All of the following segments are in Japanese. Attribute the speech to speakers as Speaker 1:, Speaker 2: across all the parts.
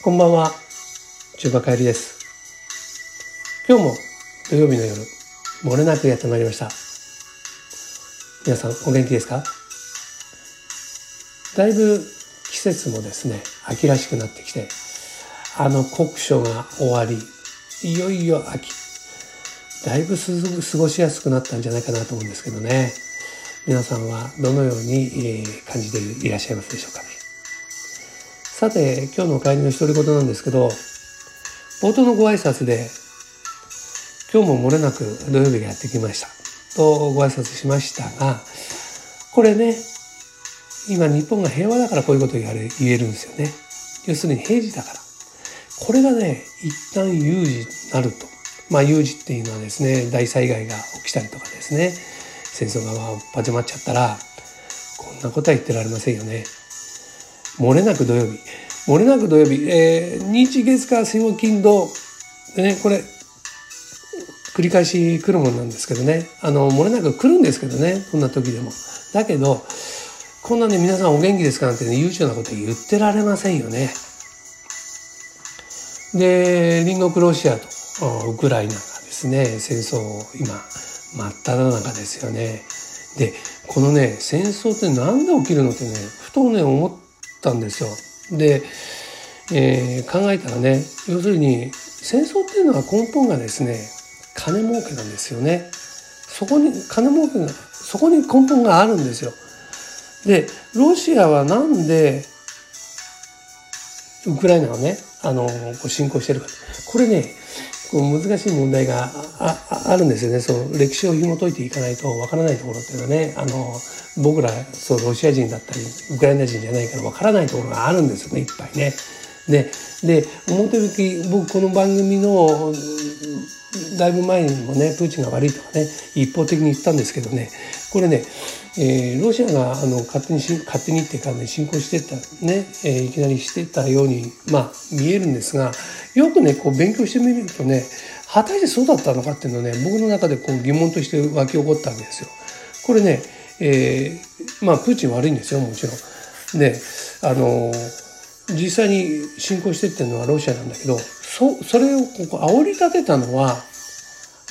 Speaker 1: こんばんは、中華帰りです。今日も土曜日の夜、漏れなくやってまいりました。皆さんお元気ですか？だいぶ季節もですね、秋らしくなってきて、あの酷暑が終わり、いよいよ秋。だいぶ過ごしやすくなったんじゃないかなと思うんですけどね。皆さんはどのように感じていらっしゃいますでしょうかね？さて、今日のお帰りの独り言なんですけど、冒頭のご挨拶で、今日も漏れなく土曜日がやってきました。とご挨拶しましたが、これね、今日本が平和だからこういうことを言言えるんですよね。要するに平時だから。これがね、一旦有事になると。まあ有事っていうのはですね、大災害が起きたりとかですね、戦争が始まっちゃったら、こんなことは言ってられませんよね。漏れなく土曜日。漏れなく土曜日。えー、日月火水木金土。でね、これ、繰り返し来るもんなんですけどね。あの、漏れなく来るんですけどね。こんな時でも。だけど、こんなね、皆さんお元気ですかなんてね、悠長なこと言ってられませんよね。で、隣国ロシアとウクライナがですね、戦争を今、真っ只中ですよね。で、このね、戦争って何で起きるのってね、ふとね、思ったんですよ。で、えー、考えたらね要するに戦争っていうのは根本がですね金儲けなんですよね。そこに金儲けがそこに根本があるんですよ。でロシアはなんでウクライナをねあの侵攻してるかこれねこう難しい問題がああるんですよねそう歴史を紐解いていかないとわからないところっていうのはねあの僕らそうロシア人だったりウクライナ人じゃないからわからないところがあるんですよねいっぱいね。でで表向き僕この番組のだいぶ前にもねプーチンが悪いとかね一方的に言ったんですけどねこれね、えー、ロシアがあの勝手に勝手にっていうかね侵攻してったね、えー、いきなりしてたようにまあ見えるんですがよくねこう勉強してみるとね果たしてそうだったのかっていうのね僕の中でこう疑問として湧き起こったわけですよ。これね、えー、まあプーチン悪いんですよもちろん。であの実際に侵攻してっていうのはロシアなんだけどそそれをここ煽り立てたのは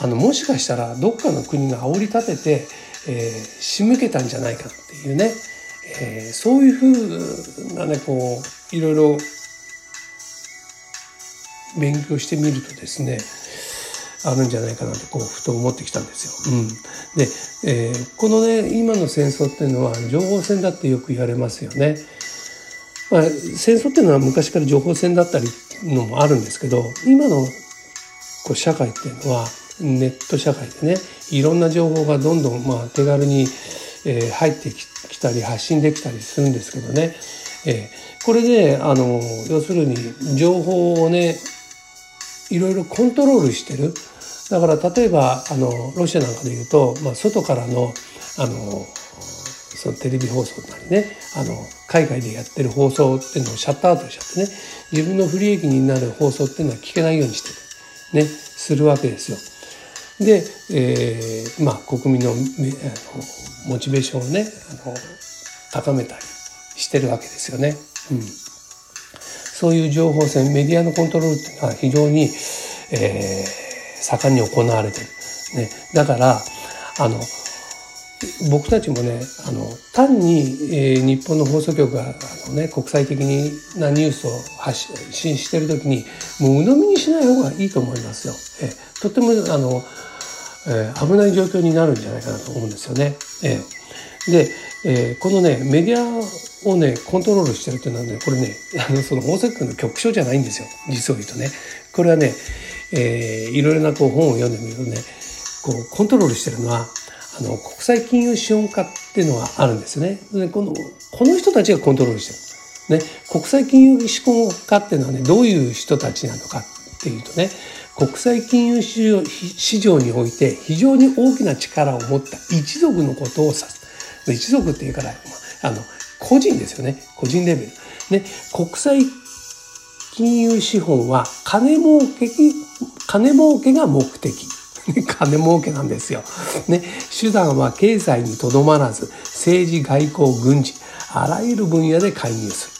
Speaker 1: あのもしかしたらどっかの国が煽り立てて、えー、仕向けたんじゃないかっていうね、えー、そういうふうなねこういろいろ勉強してみるとですねあるんじゃないかなとこうふと思ってきたんですよ。うん、で、えー、このね今の戦争っていうのは情報戦だってよく言われますよね。まあ、戦争っていうのは昔から情報戦だったりのもあるんですけど今のこう社会っていうのはネット社会でねいろんな情報がどんどんまあ手軽に、えー、入ってきたり発信できたりするんですけどね、えー、これであの要するに情報をねいろいろコントロールしてるだから例えばあのロシアなんかで言うと、まあ、外からのあのそのテレビ放送なりねあの海外でやってる放送っていうのをシャットアウトしちゃってね自分の不利益になる放送っていうのは聞けないようにしてねするわけですよ。で、えー、まあ国民のあのモチベーションをねあの高めたりしてるわけですよね。うん、そういう情報戦メディアのコントロールっていうのは非常に、えー、盛んに行われてる。ね、だからあの僕たちもねあの単に、えー、日本の放送局があの、ね、国際的なニュースを発信してる時にもう鵜呑みにしない方がいいと思いますよ。えー、とってもあの、えー、危ない状況になるんじゃないかなと思うんですよね。えー、で、えー、このねメディアをねコントロールしてるっていうのはねこれねあのその放送局の局長じゃないんですよ実を言うとね。これはね、えー、いろいろなこう本を読んでみるとねこうコントロールしてるのはあの国際金融資本家っていうのがあるんですよね。でこのこの人たちがコントロールしてる。ね、国際金融資本家っていうのはねどういう人たちなのかっていうとね国際金融市場市場において非常に大きな力を持った一族のことを指す。一族っていうからあの個人ですよね個人レベル。ね、国際金融資本は金儲け金儲けが目的。金儲けなんですよ。ね、手段は経済にとどまらず、政治、外交、軍事、あらゆる分野で介入する。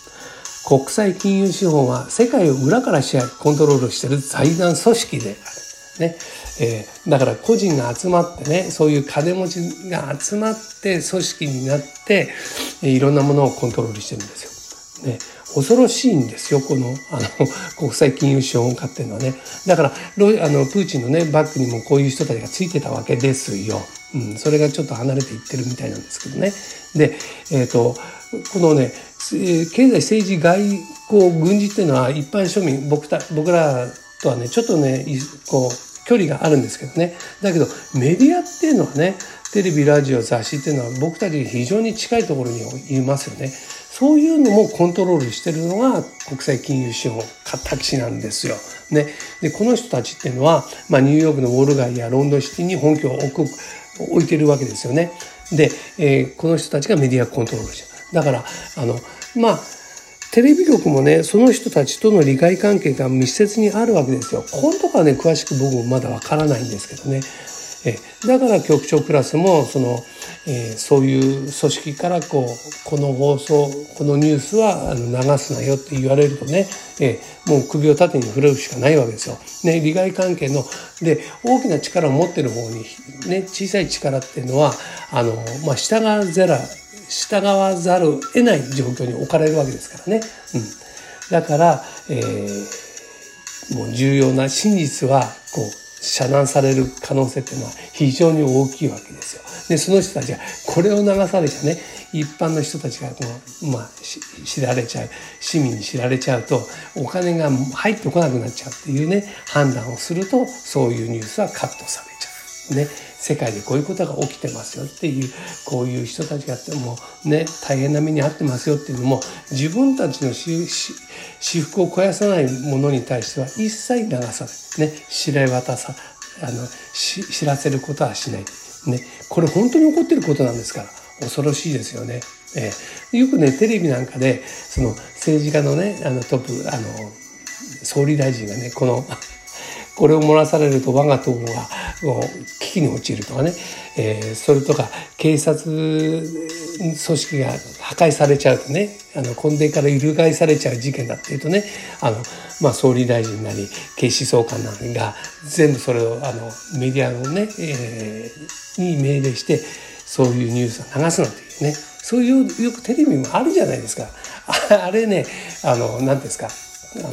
Speaker 1: 国際金融資本は世界を裏から支配コントロールしている財団組織である。ねえー、だから個人が集まってねそういう金持ちが集まって組織になっていろんなものをコントロールしてるんですよ。ね、恐ろしいんですよこのあの 国際金融資本家っていうのはねだからロあのプーチンのねバックにもこういう人たちがついてたわけですよ。うん、それがちょっと離れていってるみたいなんですけどね。で、えーと、このね経済政治外交軍事っていうのは一般庶民僕た僕らとはねちょっとねこう距離があるんですけどねだけどメディアっていうのはねテレビラジオ雑誌っていうのは僕たちに非常に近いところにいますよね。そういうのもコントロールしてるのが国際金融資本タキシなんですよ。ね、でこの人たちっていうのは、まあ、ニューヨークのウォール街やロンドンシティに本拠を置く置いてるわけですよね。で、えー、この人たちがメディアコントロールしてる。だからあのまあテレビ局もねその人たちとの利害関係が密接にあるわけですよ。このとこはね詳しく僕もまだわからないんですけどね。えだから局長クラスもその、えー、そういう組織からこうこの放送このニュースは流すなよって言われるとね、えー、もう首を縦に振るしかないわけですよ。ね、利害関係ので大きな力を持ってる方に、ね、小さい力っていうのはあの、まあ、従わざる従わざるを得ない状況に置かれるわけですからね。うん、だから、えー、もう重要な真実はこう遮断される可能性っていうのは非常に大きいわけですよ。でその人たちがこれを流されちゃね一般の人たちがこう、まあ、知られちゃう市民に知られちゃうとお金が入ってこなくなっちゃうっていうね判断をするとそういうニュースはカットされる。ね、世界でこういうことが起きてますよっていうこういう人たちがってもうね大変な目に遭ってますよっていうのも自分たちの私服を肥やさないものに対しては一切流さない、ね、知れ渡さあの知らせることはしない、ね、これ本当に起こってることなんですから。恐ろしいですよね。えー、よくねテレビなんかでその政治家のねあのトップあの総理大臣がねこのこれを漏らされると我が党が危機に陥るとかね、えー、それとか警察組織が破壊されちゃうとね。あの根底から翻されちゃう事件だっていうとね。あの、まあ、総理大臣なり警視総監なりが全部それをあのメディアのね、えー、に命令してそういうニュースを流すなんていうね。そういうよくテレビもあるじゃないですか。あれねあの何ですか。あの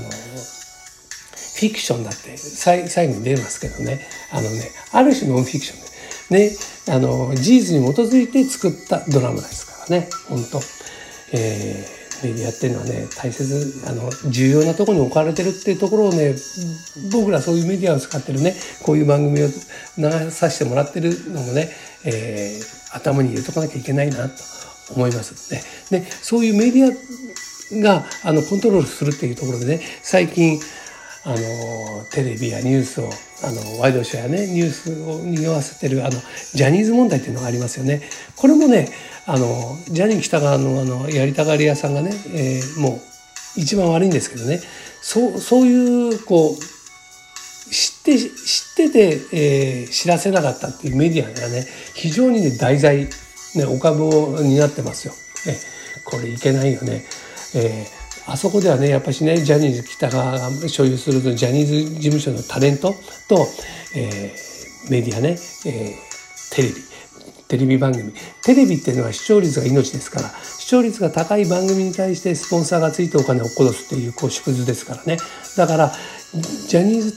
Speaker 1: フィクションだって最後に出ますけどね。あのねある種ノンフィクションでねあの事実に基づいて作ったドラマですからね。本当。えー、メディアっていうのはね大切あの重要なところに置かれてるっていうところをね僕らそういうメディアを使ってるねこういう番組を流させてもらってるのもね、えー、頭に入れとかなきゃいけないなと思います。ね。でそういうメディアがあのコントロールするっていうところでね最近あのテレビやニュースをあのワイドショーやねニュースを匂わせてるあのジャニーズ問題っていうのがありますよね。これもねあのジャニー喜多川のあのやりたがり屋さんがね、えー、もう一番悪いんですけどねそうそういうこう知って知ってて、えー、知らせなかったっていうメディアがね非常にね題材、ね、お株を担ってますよ。えこれいけないよね。えーあそこではねやっぱしねジャニーズ北川が所有するジャニーズ事務所のタレントと、えー、メディアね、えー、テレビテレビ番組。テレビっていうのは視聴率が命ですから視聴率が高い番組に対してスポンサーがついてお金を殺すっていうこう縮図ですからね。だからジャニーズ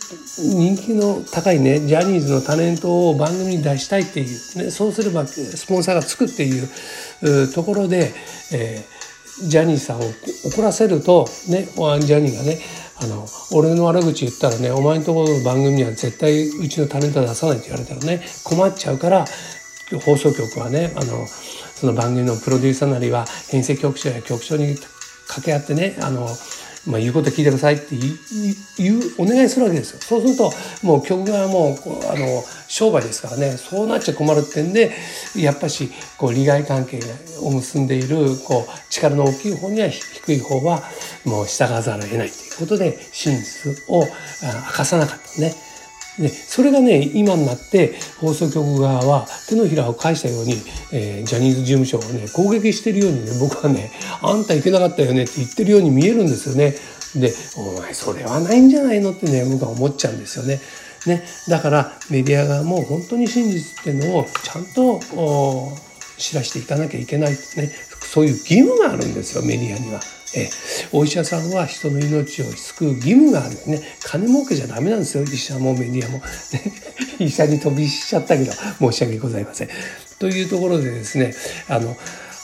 Speaker 1: 人気の高いねジャニーズのタレントを番組に出したいっていう、ね、そうすればスポンサーがつくっていうところで、えージャニーさんを怒らせるとねジャニーがねあの俺の悪口言ったらねお前のところの番組には絶対うちのタレントは出さないって言われたらね困っちゃうから放送局はねあのその番組のプロデューサーなりは編成局長や局長に掛け合ってねあのまあ、言うこと聞いてくださいって言うお願いするわけですよ。そうするともう曲がもうあの商売ですからねそうなっちゃ困るってんでやっぱしこう利害関係を結んでいるこう力の大きい方には低い方はもう従わざるを得ないということで真実を明かさなかったね。でそれがね今になって放送局側は手のひらを返したように、えー、ジャニーズ事務所をね攻撃してるようにね僕はねあんたいけなかったよねって言ってるように見えるんですよね。でお前それはないんじゃないのってね僕は思っちゃうんですよね。ねだからメディア側も本当に真実っていうのをちゃんと知らしていかなきゃいけないってねそういう義務があるんですよメディアには。えお医者さんは人の命を救う義務があるね。金儲けじゃダメなんですよ。医者もメディアも、ね、医者に飛びしちゃったけど申し訳ございません。というところでですねあの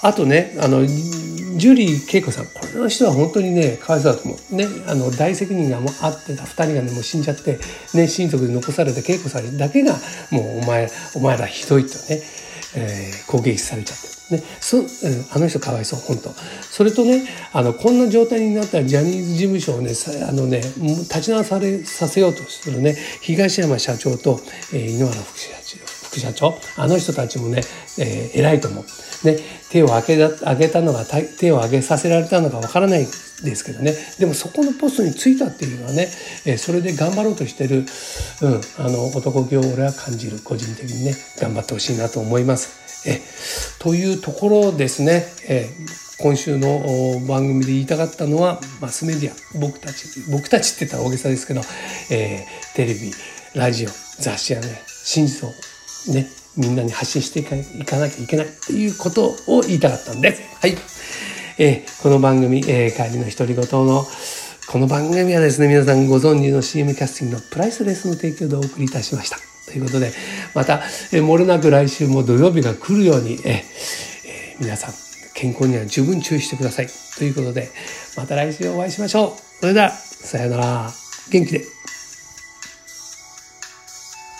Speaker 1: あとねあのジュリー恵子さん。この人は本当にねかわいそうだと思う。ねあの大責任がもうあってた。2人がねもう死んじゃってね親族で残された恵子さんだけがもうお前お前らひどいとね、えー、攻撃されちゃって。ね、そあの人かわいそう本当それとねあのこんな状態になったらジャニーズ事務所をねあのね立ち直されさせようとするね東山社長と、えー、井ノ原副社長副社長あの人たちもね、えー、偉いと思う。ね、手を挙げげたのが手を挙げさせられたのかわからないですけどねでもそこのポストに就いたっていうのはね、えー、それで頑張ろうとしてる、うん、あの男気を俺は感じる個人的にね頑張ってほしいなと思います。えというところですね、え今週の番組で言いたかったのはマスメディア僕たち僕たちって言ったら大げさですけど、えー、テレビラジオ雑誌やね真実をねみんなに発信していかなきゃいけないということを言いたかったんです。はい。えー、この番組、えー、帰りの独り言のこの番組はですね、皆さんご存知の CM キャスティングのプライスレスの提供でお送りいたしました。ということで、また、えー、漏れなく来週も土曜日が来るように、えーえー、皆さん、健康には十分注意してください。ということで、また来週お会いしましょう。それでは、さようなら。元気で。